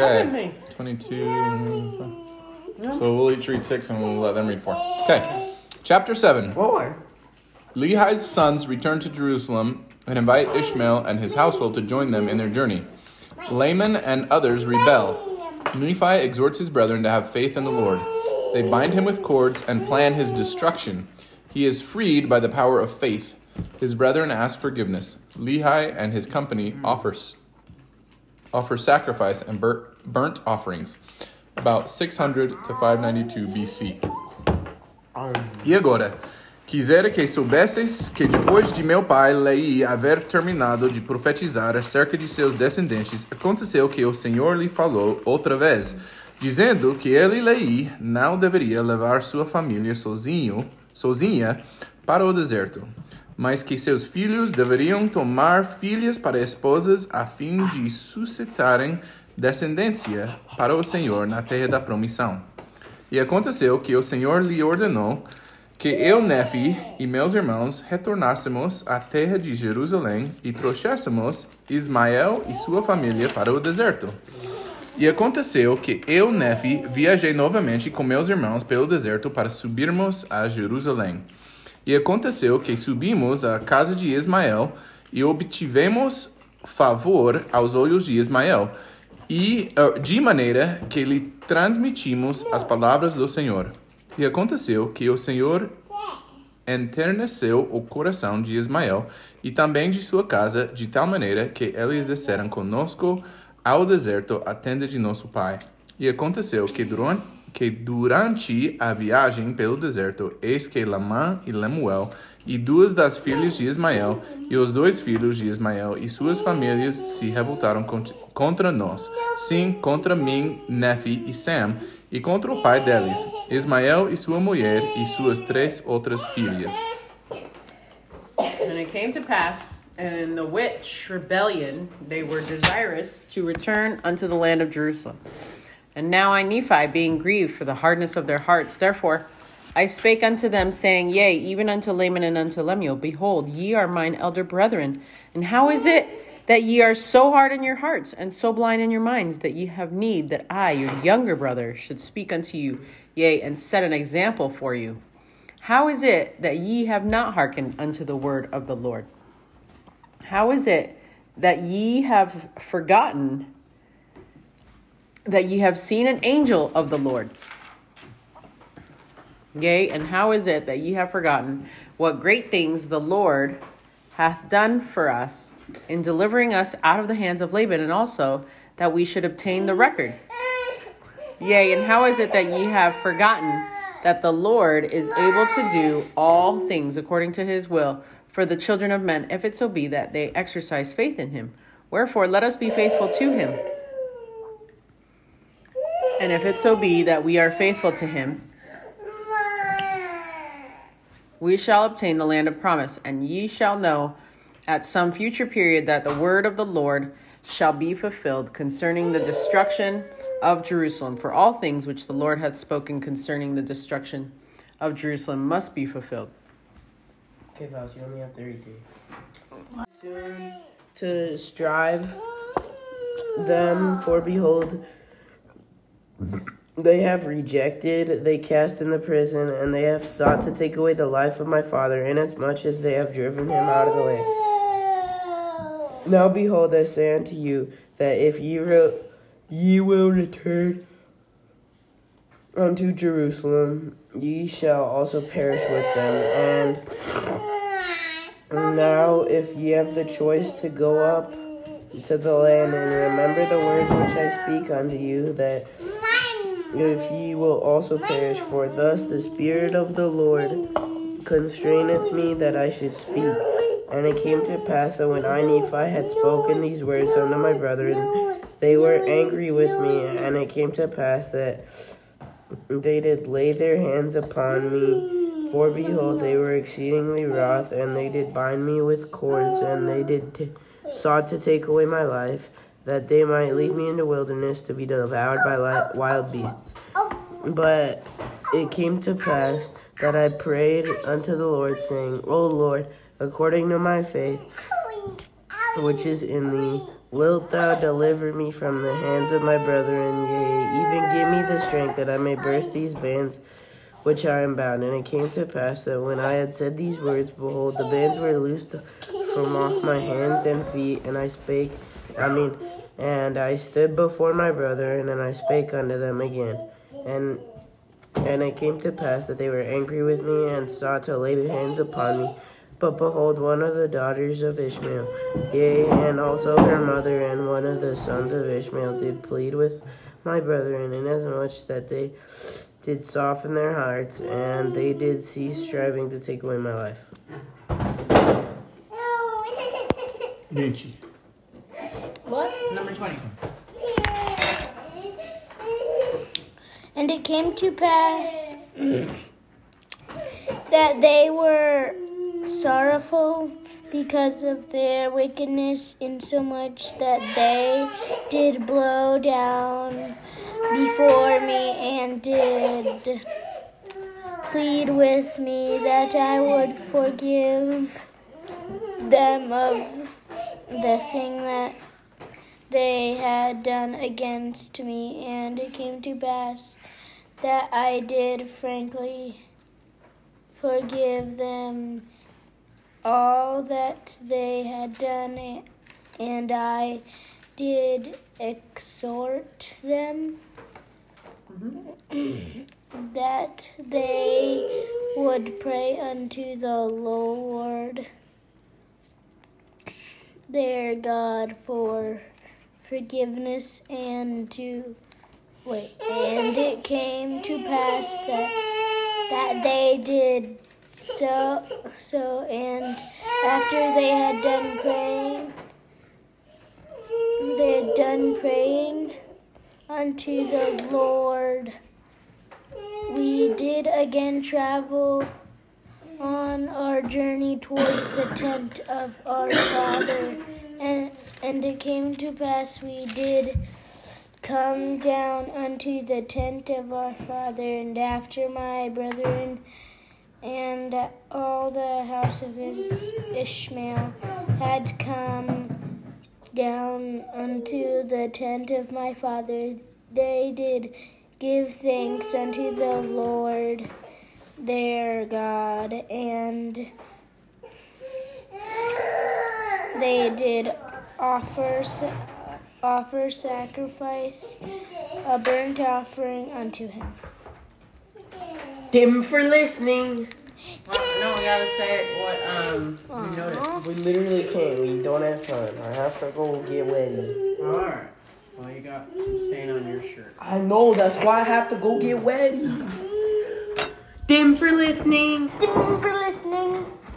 Okay. 22. So we'll each read six and we'll let them read four. Okay. Chapter 7. Four. Lehi's sons return to Jerusalem and invite Ishmael and his household to join them in their journey. Laman and others rebel. Nephi exhorts his brethren to have faith in the Lord. They bind him with cords and plan his destruction. He is freed by the power of faith. His brethren ask forgiveness. Lehi and his company offers offer sacrifice and bur- burnt offerings. About 600 to 592 BC. E agora? Quisera que soubesseis que depois de meu pai Lei haver terminado de profetizar acerca de seus descendentes, aconteceu que o Senhor lhe falou outra vez, dizendo que ele Lei não deveria levar sua família sozinho, sozinha para o deserto, mas que seus filhos deveriam tomar filhas para esposas a fim de suscitarem descendência para o Senhor na terra da promissão. E aconteceu que o Senhor lhe ordenou que eu, Nefi e meus irmãos retornássemos à terra de Jerusalém e trouxéssemos Ismael e sua família para o deserto. E aconteceu que eu, Nefi, viajei novamente com meus irmãos pelo deserto para subirmos a Jerusalém. E aconteceu que subimos à casa de Ismael e obtivemos favor aos olhos de Ismael, e uh, de maneira que lhe transmitimos as palavras do Senhor. E aconteceu que o Senhor enterneceu o coração de Ismael e também de sua casa, de tal maneira que eles desceram conosco ao deserto, à tenda de nosso pai. E aconteceu que durante, que durante a viagem pelo deserto, eis que Lamã e Lemuel e duas das filhas de Ismael e os dois filhos de Ismael e suas famílias se revoltaram cont- contra nós, sim, contra mim, Nefi e Sam, e contra o pai deles, Ismael e sua mulher e suas três outras filhas. And it came to pass in the which rebellion they were desirous to return unto the land of Jerusalem. And now I, Nephi, being grieved for the hardness of their hearts, therefore I spake unto them, saying, Yea, even unto Laman and unto Lemuel, Behold, ye are mine elder brethren. And how is it that ye are so hard in your hearts, and so blind in your minds, that ye have need that I, your younger brother, should speak unto you, yea, and set an example for you? How is it that ye have not hearkened unto the word of the Lord? How is it that ye have forgotten that ye have seen an angel of the Lord? Yea, and how is it that ye have forgotten what great things the Lord hath done for us in delivering us out of the hands of Laban, and also that we should obtain the record? Yea, and how is it that ye have forgotten that the Lord is able to do all things according to his will for the children of men, if it so be that they exercise faith in him? Wherefore, let us be faithful to him. And if it so be that we are faithful to him, we shall obtain the land of promise, and ye shall know at some future period that the word of the Lord shall be fulfilled concerning the destruction of Jerusalem. For all things which the Lord hath spoken concerning the destruction of Jerusalem must be fulfilled. Okay, Vals, you only have 30 days. Soon to strive them, for behold, they have rejected, they cast in the prison, and they have sought to take away the life of my father, inasmuch as they have driven him out of the land. Now behold, I say unto you, that if ye, re- ye will return unto Jerusalem, ye shall also perish with them. And now, if ye have the choice to go up to the land, and remember the words which I speak unto you, that if ye will also perish, for thus the Spirit of the Lord constraineth me that I should speak. And it came to pass that when I, Nephi, had spoken these words unto my brethren, they were angry with me. And it came to pass that they did lay their hands upon me. For behold, they were exceedingly wroth, and they did bind me with cords, and they did t- sought to take away my life, that they might lead me into the wilderness to be devoured by wild beasts. But it came to pass that I prayed unto the Lord, saying, O Lord, according to my faith, which is in thee, Wilt thou deliver me from the hands of my brethren? Yea, even give me the strength that I may burst these bands which I am bound. And it came to pass that when I had said these words, behold, the bands were loosed from off my hands and feet, and I spake, I mean, and I stood before my brethren, and I spake unto them again. And and it came to pass that they were angry with me and sought to lay hands upon me. But behold, one of the daughters of Ishmael, yea, and also her mother and one of the sons of Ishmael did plead with my brethren, inasmuch that they did soften their hearts, and they did cease striving to take away my life. Vinci. What? Number 20. And it came to pass that they were sorrowful because of their wickedness, insomuch that they did blow down before me and did plead with me that I would forgive them of the thing that they had done against me, and it came to pass that I did frankly forgive them all that they had done, and I did exhort them that they would pray unto the Lord their God for forgiveness and to wait and it came to pass that that they did so so and after they had done praying they had done praying unto the Lord we did again travel journey towards the tent of our father and and it came to pass we did come down unto the tent of our father, and after my brethren and all the house of Is- Ishmael had come down unto the tent of my father, they did give thanks unto the Lord their God, and they did offer offer sacrifice a burnt offering unto him. Tim for listening. Well, no, we gotta say it. what um we noticed. We literally can't. We don't have time. I have to go get ready. Alright. Well, you got some stain on your shirt. I know. That's why I have to go get ready. Tim for listening. Timber